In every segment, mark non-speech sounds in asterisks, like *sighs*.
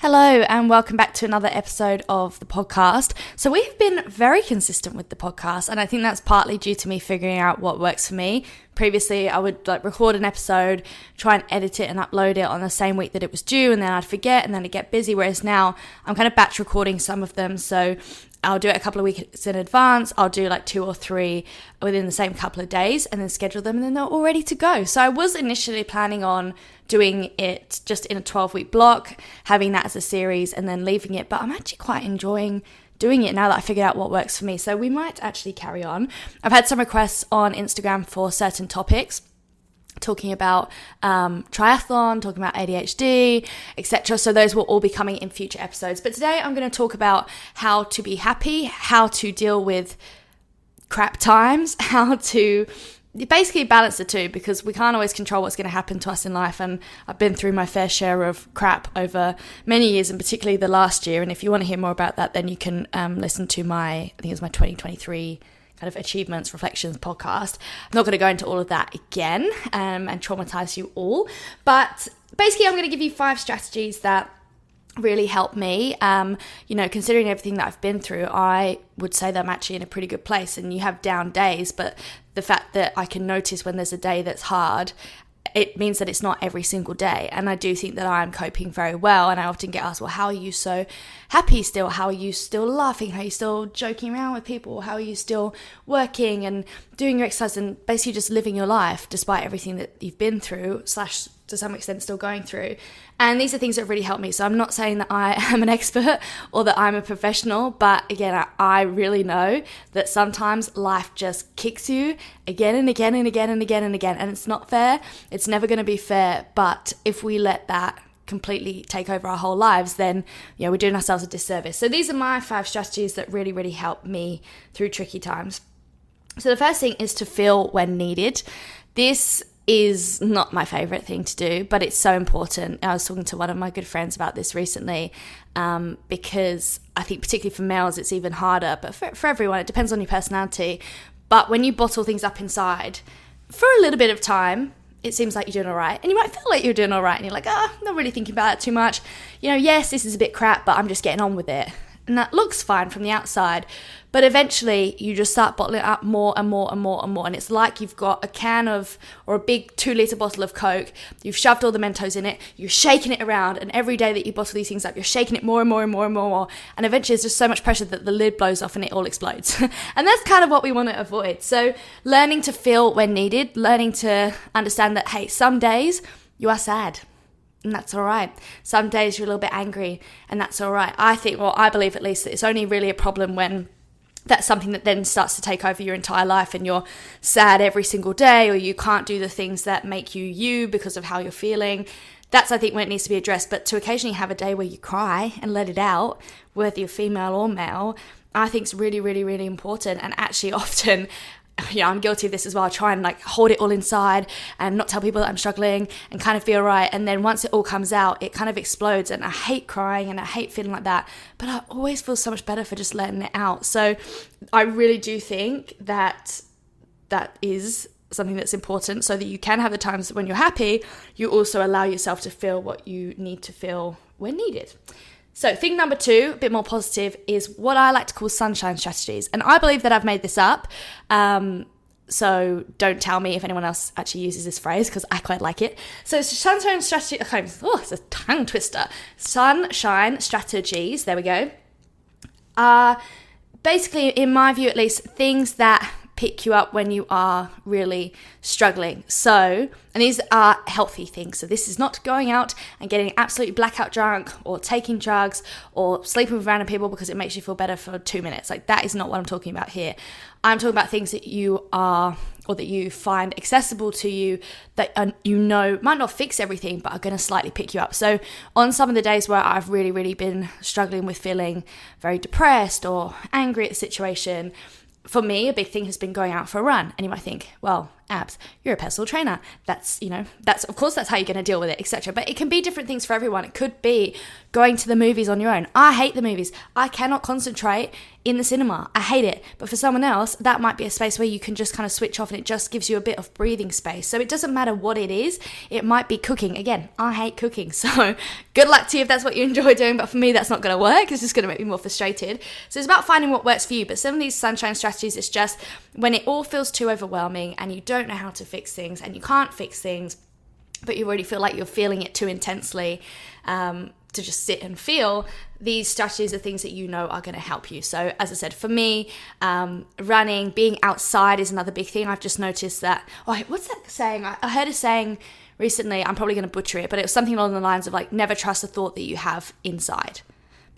Hello, and welcome back to another episode of the podcast. So, we've been very consistent with the podcast, and I think that's partly due to me figuring out what works for me. Previously, I would like record an episode, try and edit it and upload it on the same week that it was due, and then I'd forget and then I'd get busy. Whereas now, I'm kind of batch recording some of them. So, I'll do it a couple of weeks in advance. I'll do like two or three within the same couple of days and then schedule them and then they're all ready to go. So I was initially planning on doing it just in a 12 week block, having that as a series and then leaving it, but I'm actually quite enjoying doing it now that I figured out what works for me. So we might actually carry on. I've had some requests on Instagram for certain topics talking about um, triathlon, talking about ADHD, etc. So those will all be coming in future episodes. But today I'm going to talk about how to be happy, how to deal with crap times, *laughs* how to basically balance the two because we can't always control what's going to happen to us in life and I've been through my fair share of crap over many years and particularly the last year and if you want to hear more about that then you can um, listen to my I think it was my 2023 kind of achievements, reflections podcast. I'm not going to go into all of that again um, and traumatize you all, but basically, I'm going to give you five strategies that really help me. Um, you know, considering everything that I've been through, I would say that I'm actually in a pretty good place. And you have down days, but the fact that I can notice when there's a day that's hard it means that it's not every single day. And I do think that I'm coping very well. And I often get asked, well, how are you so happy still? How are you still laughing? How are you still joking around with people? How are you still working and doing your exercise and basically just living your life despite everything that you've been through, slash, to some extent, still going through? And these are things that really help me. So I'm not saying that I *laughs* am an expert or that I'm a professional, but again, I, I really know that sometimes life just kicks you again and again and again and again and again. And it's not fair. It's never going to be fair. But if we let that completely take over our whole lives, then you know, we're doing ourselves a disservice. So these are my five strategies that really, really help me through tricky times. So the first thing is to feel when needed. This is not my favorite thing to do, but it's so important. I was talking to one of my good friends about this recently um, because I think, particularly for males, it's even harder, but for, for everyone, it depends on your personality. But when you bottle things up inside for a little bit of time, it seems like you're doing all right. And you might feel like you're doing all right, and you're like, oh, I'm not really thinking about it too much. You know, yes, this is a bit crap, but I'm just getting on with it. And that looks fine from the outside. But eventually, you just start bottling up more and more and more and more. And it's like you've got a can of, or a big two litre bottle of Coke, you've shoved all the Mentos in it, you're shaking it around. And every day that you bottle these things up, you're shaking it more and more and more and more. And eventually, there's just so much pressure that the lid blows off and it all explodes. *laughs* and that's kind of what we want to avoid. So, learning to feel when needed, learning to understand that, hey, some days you are sad and that's all right. Some days you're a little bit angry, and that's all right. I think, well, I believe at least that it's only really a problem when that's something that then starts to take over your entire life and you're sad every single day or you can't do the things that make you you because of how you're feeling that's i think when it needs to be addressed but to occasionally have a day where you cry and let it out whether you're female or male i think is really really really important and actually *laughs* often *sighs* yeah, I'm guilty of this as well. I try and like hold it all inside and not tell people that I'm struggling and kind of feel right. And then once it all comes out, it kind of explodes. And I hate crying and I hate feeling like that. But I always feel so much better for just letting it out. So I really do think that that is something that's important so that you can have the times when you're happy, you also allow yourself to feel what you need to feel when needed. So, thing number two, a bit more positive, is what I like to call sunshine strategies. And I believe that I've made this up. Um, so don't tell me if anyone else actually uses this phrase because I quite like it. So sunshine strategy. Oh, it's a tongue twister. Sunshine strategies. There we go. Are basically, in my view at least, things that pick you up when you are really struggling. So, and these are healthy things. So, this is not going out and getting absolutely blackout drunk or taking drugs or sleeping with random people because it makes you feel better for two minutes. Like, that is not what I'm talking about here. I'm talking about things that you are or that you find accessible to you that you know might not fix everything but are going to slightly pick you up. So, on some of the days where I've really, really been struggling with feeling very depressed or angry at the situation, for me, a big thing has been going out for a run. And you might think, well, abs. You're a personal trainer. That's, you know, that's, of course, that's how you're going to deal with it, etc. But it can be different things for everyone. It could be going to the movies on your own. I hate the movies. I cannot concentrate in the cinema. I hate it. But for someone else, that might be a space where you can just kind of switch off and it just gives you a bit of breathing space. So it doesn't matter what it is. It might be cooking. Again, I hate cooking. *laughs* So good luck to you if that's what you enjoy doing. But for me, that's not going to work. It's just going to make me more frustrated. So it's about finding what works for you. But some of these sunshine strategies, it's just when it all feels too overwhelming and you don't know how to fix things and you can't fix things but you already feel like you're feeling it too intensely um, to just sit and feel, these strategies are things that you know are going to help you. So, as I said, for me, um, running, being outside is another big thing. I've just noticed that. Oh, what's that saying? I heard a saying recently. I'm probably going to butcher it, but it was something along the lines of like, never trust a thought that you have inside.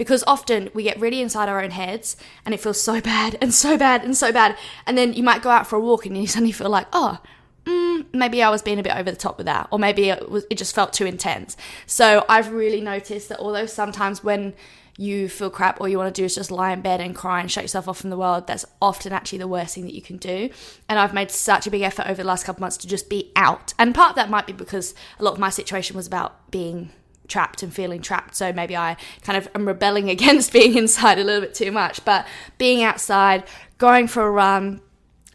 Because often we get really inside our own heads and it feels so bad and so bad and so bad. And then you might go out for a walk and you *laughs* suddenly feel like, oh, mm, maybe I was being a bit over the top with that, or maybe it was it just felt too intense. So I've really noticed that although sometimes when you feel crap all you want to do is just lie in bed and cry and shut yourself off from the world, that's often actually the worst thing that you can do. And I've made such a big effort over the last couple months to just be out. And part of that might be because a lot of my situation was about being trapped and feeling trapped. So maybe I kind of am rebelling *laughs* against being inside a little bit too much. But being outside, going for a run,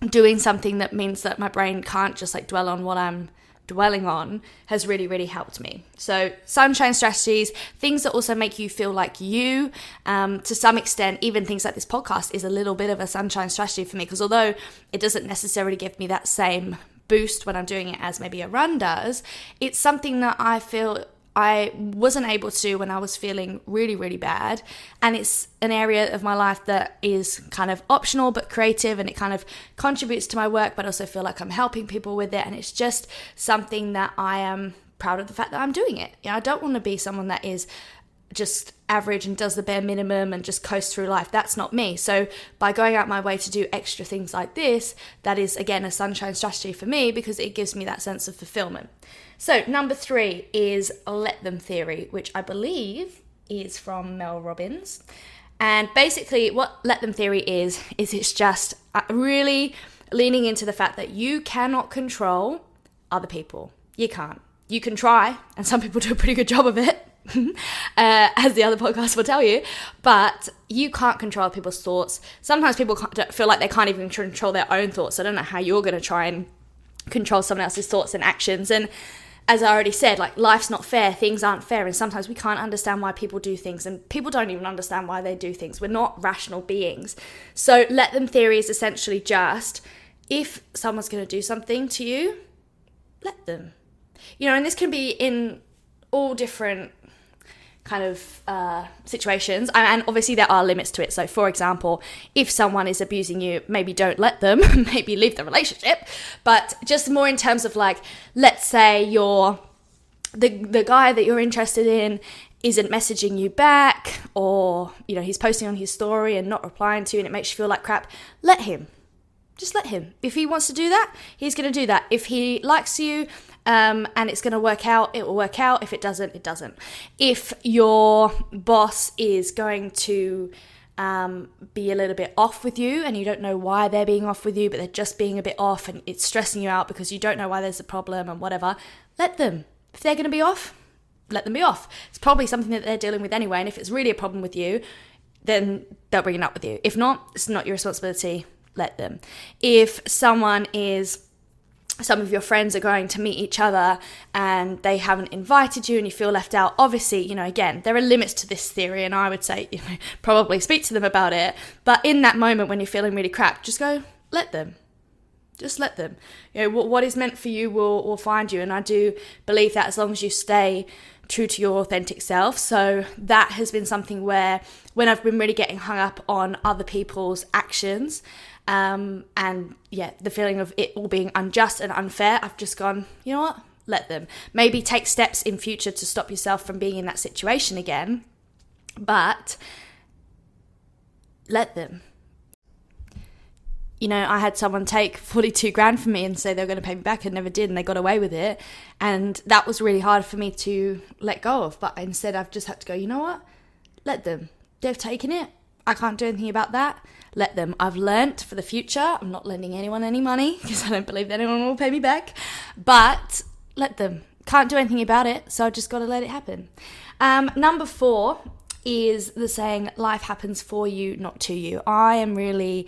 doing something that means that my brain can't just like dwell on what I'm dwelling on has really, really helped me. So, sunshine strategies, things that also make you feel like you, um, to some extent, even things like this podcast is a little bit of a sunshine strategy for me because although it doesn't necessarily give me that same boost when I'm doing it as maybe a run does, it's something that I feel I wasn't able to when I was feeling really, really bad. And it's an area of my life that is kind of optional but creative and it kind of contributes to my work, but also feel like I'm helping people with it. And it's just something that I am proud of the fact that I'm doing it. You know, I don't want to be someone that is just average and does the bare minimum and just coast through life. That's not me. So, by going out my way to do extra things like this, that is again a sunshine strategy for me because it gives me that sense of fulfillment. So, number three is let them theory, which I believe is from Mel Robbins. And basically, what let them theory is, is it's just uh, really leaning into the fact that you cannot control other people. You can't. You can try, and some people do a pretty good job of it. *laughs* uh, as the other podcast will tell you, but you can't control people's thoughts. Sometimes people feel like they can't even control their own thoughts. I don't know how you're going to try and control someone else's thoughts and actions. And as I already said, like life's not fair, things aren't fair, and sometimes we can't understand why people do things, and people don't even understand why they do things. We're not rational beings. So, let them theory is essentially just if someone's going to do something to you, let them. You know, and this can be in all different kind of uh, situations. And obviously, there are limits to it. So, for example, if someone is abusing you, maybe don't let them, *laughs* maybe leave the relationship. But just more in terms of like, let's say you're the the guy that you're interested in isn't messaging you back or you know he's posting on his story and not replying to you and it makes you feel like crap let him just let him. If he wants to do that, he's going to do that. If he likes you um, and it's going to work out, it will work out. If it doesn't, it doesn't. If your boss is going to um, be a little bit off with you and you don't know why they're being off with you, but they're just being a bit off and it's stressing you out because you don't know why there's a problem and whatever, let them. If they're going to be off, let them be off. It's probably something that they're dealing with anyway. And if it's really a problem with you, then they'll bring it up with you. If not, it's not your responsibility. Let them. If someone is some of your friends are going to meet each other and they haven't invited you and you feel left out obviously you know again there are limits to this theory and i would say you know, *laughs* probably speak to them about it. But in that moment when you're feeling really crap just go let them. Just let them. You know what, what is meant for you will will find you and i do believe that as long as you stay true to your authentic self. So that has been something where when i've been really getting hung up on other people's actions um, and yeah, the feeling of it all being unjust and unfair, I've just gone, you know what? Let them. Maybe take steps in future to stop yourself from being in that situation again. But let them. You know, I had someone take 42 grand from me and say they were going to pay me back and never did, and they got away with it. And that was really hard for me to let go of. But instead, I've just had to go, you know what? Let them. They've taken it. I can't do anything about that. Let them. I've learnt for the future. I'm not lending anyone any money *laughs* because I don't believe that anyone will pay me back. But let them. Can't do anything about it, so I've just got to let it happen. Um, number four is the saying, life happens for you, not to you. I am really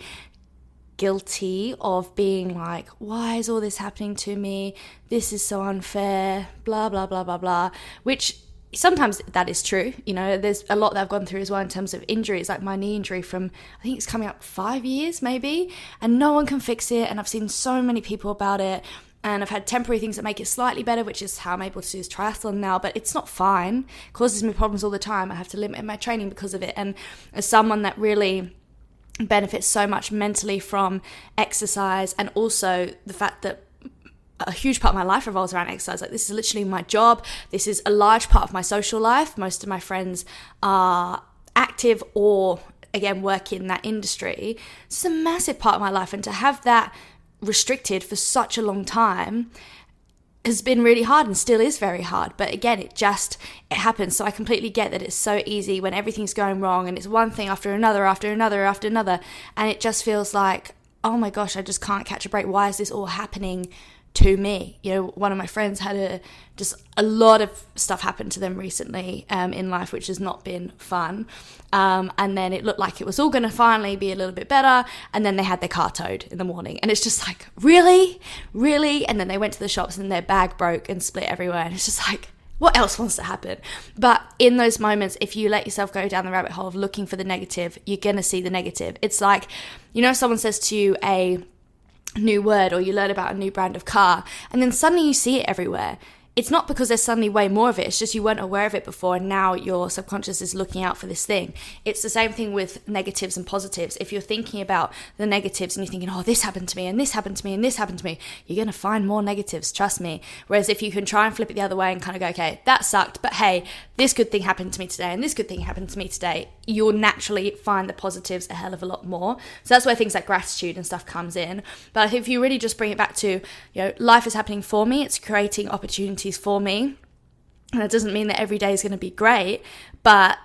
guilty of being like, why is all this happening to me? This is so unfair, blah, blah, blah, blah, blah, which sometimes that is true. You know, there's a lot that I've gone through as well in terms of injuries, like my knee injury from, I think it's coming up five years maybe, and no one can fix it. And I've seen so many people about it. And I've had temporary things that make it slightly better, which is how I'm able to do this triathlon now, but it's not fine. It causes me problems all the time. I have to limit my training because of it. And as someone that really benefits so much mentally from exercise and also the fact that a huge part of my life revolves around exercise. Like, this is literally my job. This is a large part of my social life. Most of my friends are active or, again, work in that industry. It's a massive part of my life. And to have that restricted for such a long time has been really hard and still is very hard but again it just it happens so i completely get that it's so easy when everything's going wrong and it's one thing after another after another after another and it just feels like oh my gosh i just can't catch a break why is this all happening to me. You know, one of my friends had a just a lot of stuff happen to them recently um, in life, which has not been fun. Um, and then it looked like it was all going to finally be a little bit better. And then they had their car towed in the morning, and it's just like, really, really. And then they went to the shops, and their bag broke and split everywhere. And it's just like. What else wants to happen? But in those moments, if you let yourself go down the rabbit hole of looking for the negative, you're gonna see the negative. It's like, you know, someone says to you a new word or you learn about a new brand of car and then suddenly you see it everywhere it's not because there's suddenly way more of it. It's just you weren't aware of it before, and now your subconscious is looking out for this thing. It's the same thing with negatives and positives. If you're thinking about the negatives and you're thinking, oh, this happened to me, and this happened to me, and this happened to me, you're going to find more negatives, trust me. Whereas if you can try and flip it the other way and kind of go, okay, that sucked, but hey, this good thing happened to me today, and this good thing happened to me today, you'll naturally find the positives a hell of a lot more. So that's where things like gratitude and stuff comes in. But if you really just bring it back to, you know, life is happening for me, it's creating opportunities opportunities for me. And that doesn't mean that every day is going to be great, but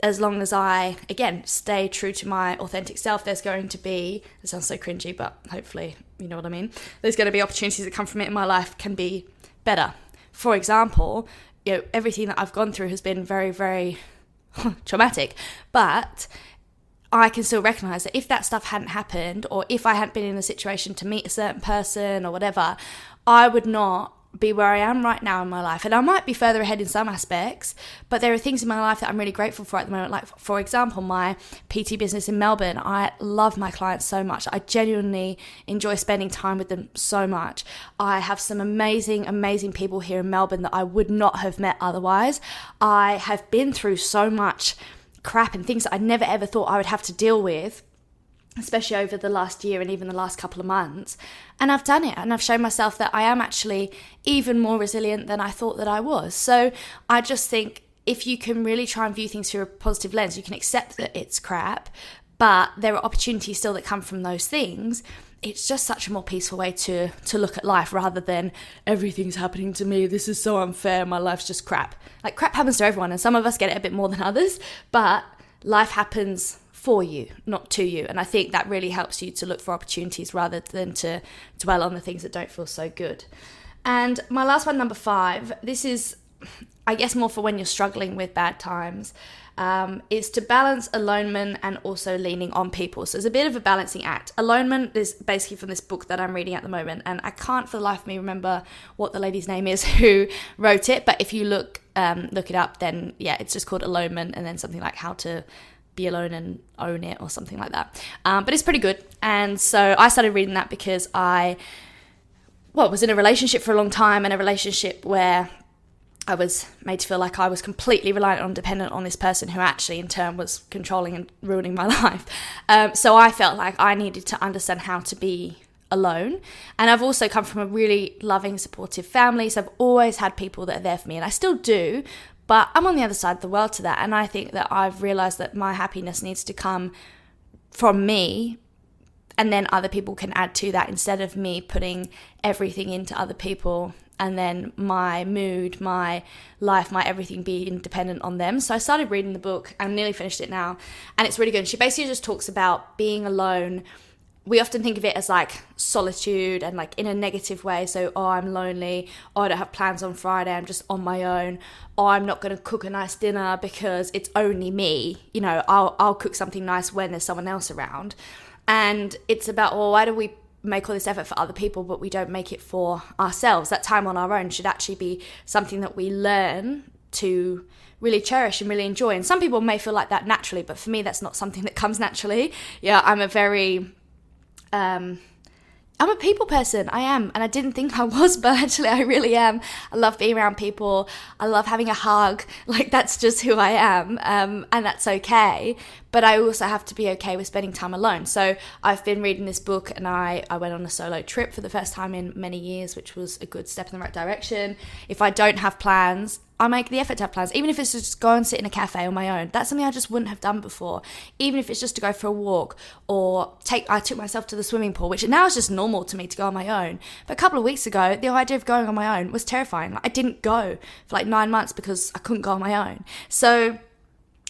as long as I, again, stay true to my authentic self, there's going to be, it sounds so cringy, but hopefully you know what I mean. There's going to be opportunities that come from it in my life can be better. For example, you know, everything that I've gone through has been very, very *laughs* traumatic, but I can still recognize that if that stuff hadn't happened, or if I hadn't been in a situation to meet a certain person or whatever, I would not be where I am right now in my life. And I might be further ahead in some aspects, but there are things in my life that I'm really grateful for at the moment. Like, for example, my PT business in Melbourne. I love my clients so much. I genuinely enjoy spending time with them so much. I have some amazing, amazing people here in Melbourne that I would not have met otherwise. I have been through so much crap and things that I never ever thought I would have to deal with especially over the last year and even the last couple of months. And I've done it and I've shown myself that I am actually even more resilient than I thought that I was. So I just think if you can really try and view things through a positive lens, you can accept that it's crap, but there are opportunities still that come from those things. It's just such a more peaceful way to to look at life rather than everything's happening to me. This is so unfair. My life's just crap. Like crap happens to everyone, and some of us get it a bit more than others. But life happens for you, not to you. And I think that really helps you to look for opportunities rather than to dwell on the things that don't feel so good. And my last one, number five, this is, I guess, more for when you're struggling with bad times, um, is to balance alonement and also leaning on people. So it's a bit of a balancing act. Alonement is basically from this book that I'm reading at the moment, and I can't for the life of me remember what the lady's name is *laughs* who wrote it. But if you look um, look it up, then yeah, it's just called alonement, and then something like how to be alone and own it or something like that. Um, but it's pretty good. And so I started reading that because I, well, was in a relationship for a long time and a relationship where I was made to feel like I was completely reliant on, dependent on this person who actually, in turn, was controlling and ruining my *laughs* life. Um, so I felt like I needed to understand how to be alone. And I've also come from a really loving, supportive family. So I've always had people that are there for me, and I still do. But I'm on the other side of the world to that. And I think that I've realized that my happiness needs to come from me. And then other people can add to that instead of me putting everything into other people and then my mood, my life, my everything be dependent on them. So I started reading the book. I'm nearly finished it now, and it's really good. She basically just talks about being alone. We often think of it as like solitude and like in a negative way. So, oh, I'm lonely. Oh, I don't have plans on Friday. I'm just on my own. Oh, I'm not going to cook a nice dinner because it's only me. You know, I'll, I'll cook something nice when there's someone else around. And it's about, well, why do we make all this effort for other people, but we don't make it for ourselves. That time on our own should actually be something that we learn to really cherish and really enjoy. And some people may feel like that naturally, but for me, that's not something that comes naturally. Yeah, I'm a very, um, I'm a people person. I am. And I didn't think I was, *laughs* but actually, I really am. I love being around people. I love having a hug. *laughs* Like, that's just who I am. Um, and that's okay. But I also have to be okay with spending time alone. So I've been reading this book and I, I went on a solo trip for the first time in many years, which was a good step in the right direction. If I don't have plans, I make the effort to have plans, even if it's just go and sit in a cafe on my own. That's something I just wouldn't have done before. Even if it's just to go for a walk or take, I took myself to the swimming pool, which now is just normal to me to go on my own. But a couple of weeks ago, the idea of going on my own was terrifying. Like, I didn't go for like nine months because I couldn't go on my own. So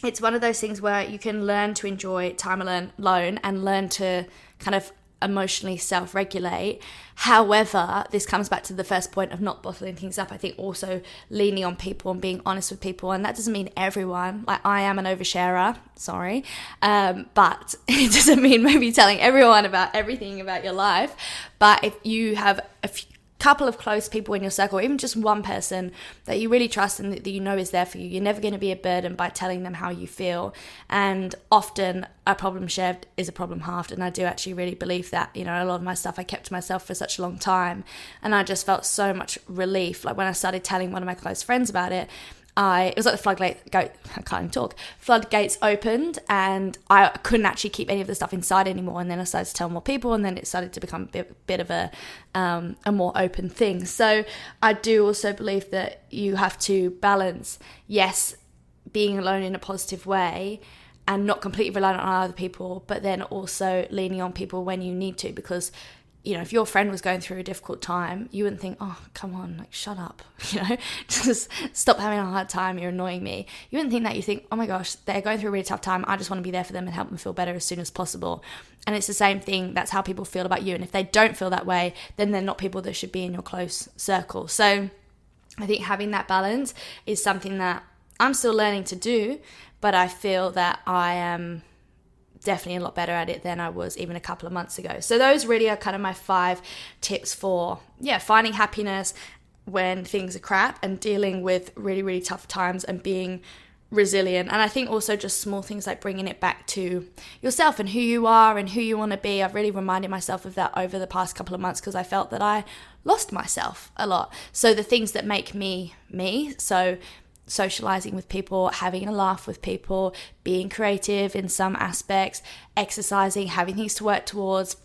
it's one of those things where you can learn to enjoy time alone and learn to kind of emotionally self regulate. However, this comes back to the first point of not bottling things up. I think also leaning on people and being honest with people. And that doesn't mean everyone. Like, I am an oversharer, sorry. Um, but *laughs* it doesn't mean maybe telling everyone about everything about your life. But if you have a few, couple of close people in your circle, even just one person that you really trust and that you know is there for you, you're never going to be a burden by telling them how you feel. And often a problem shared is a problem halved. And I do actually really believe that. You know, a lot of my stuff I kept to myself for such a long time. And I just felt so much relief. Like when I started telling one of my close friends about it, I it was like the floodgate go I can't even talk. Floodgates opened and I couldn't actually keep any of the stuff inside anymore. And then I started to tell more people and then it started to become a bit, bit of a um, a more open thing. So I do also believe that you have to balance yes being alone in a positive way and not completely reliant on other people but then also leaning on people when you need to because you know, if your friend was going through a difficult time, you wouldn't think, oh, come on, like, shut up, *laughs* you know, *laughs* just stop having a hard time, you're annoying me. You wouldn't think that. You think, oh my gosh, they're going through a really tough time. I just want to be there for them and help them feel better as soon as possible. And it's the same thing. That's how people feel about you. And if they don't feel that way, then they're not people that should be in your close circle. So I think having that balance is something that I'm still learning to do, but I feel that I am definitely a lot better at it than I was even a couple of months ago. So those really are kind of my five tips for yeah, finding happiness when things are crap and dealing with really really tough times and being resilient. And I think also just small things like bringing it back to yourself and who you are and who you want to be. I've really reminded myself of that over the past couple of months because I felt that I lost myself a lot. So the things that make me me, so socializing with people, having a laugh with people, being creative in some aspects, exercising, having things to work towards,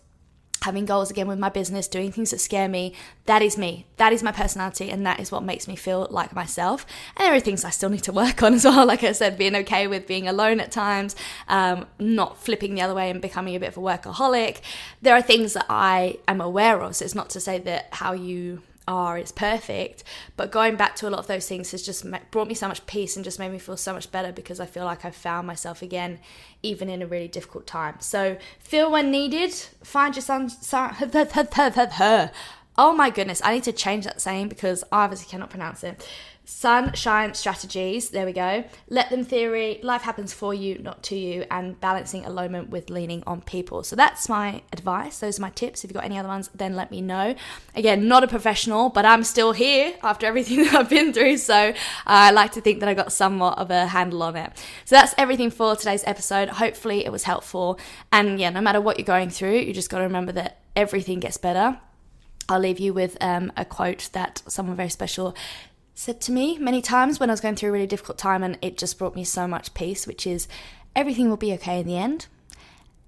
having goals again with my business, doing things that scare me. That is me. That is my personality, and that is what makes me feel like myself. And there are things I still need to *laughs* work on as well. Like I said, being okay with being alone at times, um, not flipping the other way and becoming a bit of a workaholic. There are things that I am aware of. So it's not to say that how you are is perfect. But going back to a lot of those things has just brought me so much peace and just made me feel so much better because I feel like I've found myself again, even in a really difficult time. So feel when needed, find your sun. sun *laughs* *laughs* oh my goodness, I need to change that saying because I obviously cannot pronounce it. Sunshine strategies, there we go. Let them theory, life happens for you, not to you, and balancing alonement with leaning on people. So that's my advice. Those are my tips. If you've got any other ones, then let me know. Again, not a professional, but I'm still here after everything *laughs* that I've been through. So I like to think that I got somewhat of a handle on it. So that's everything for today's episode. Hopefully it was helpful. And yeah, no matter what you're going through, you just got to remember that everything gets better. I'll leave you with um, a quote that someone very special said to me many times when I was going through a really difficult time, and it just brought me so much peace, which is everything will be okay in the end.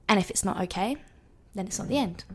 And if it's not okay, then it's not the end.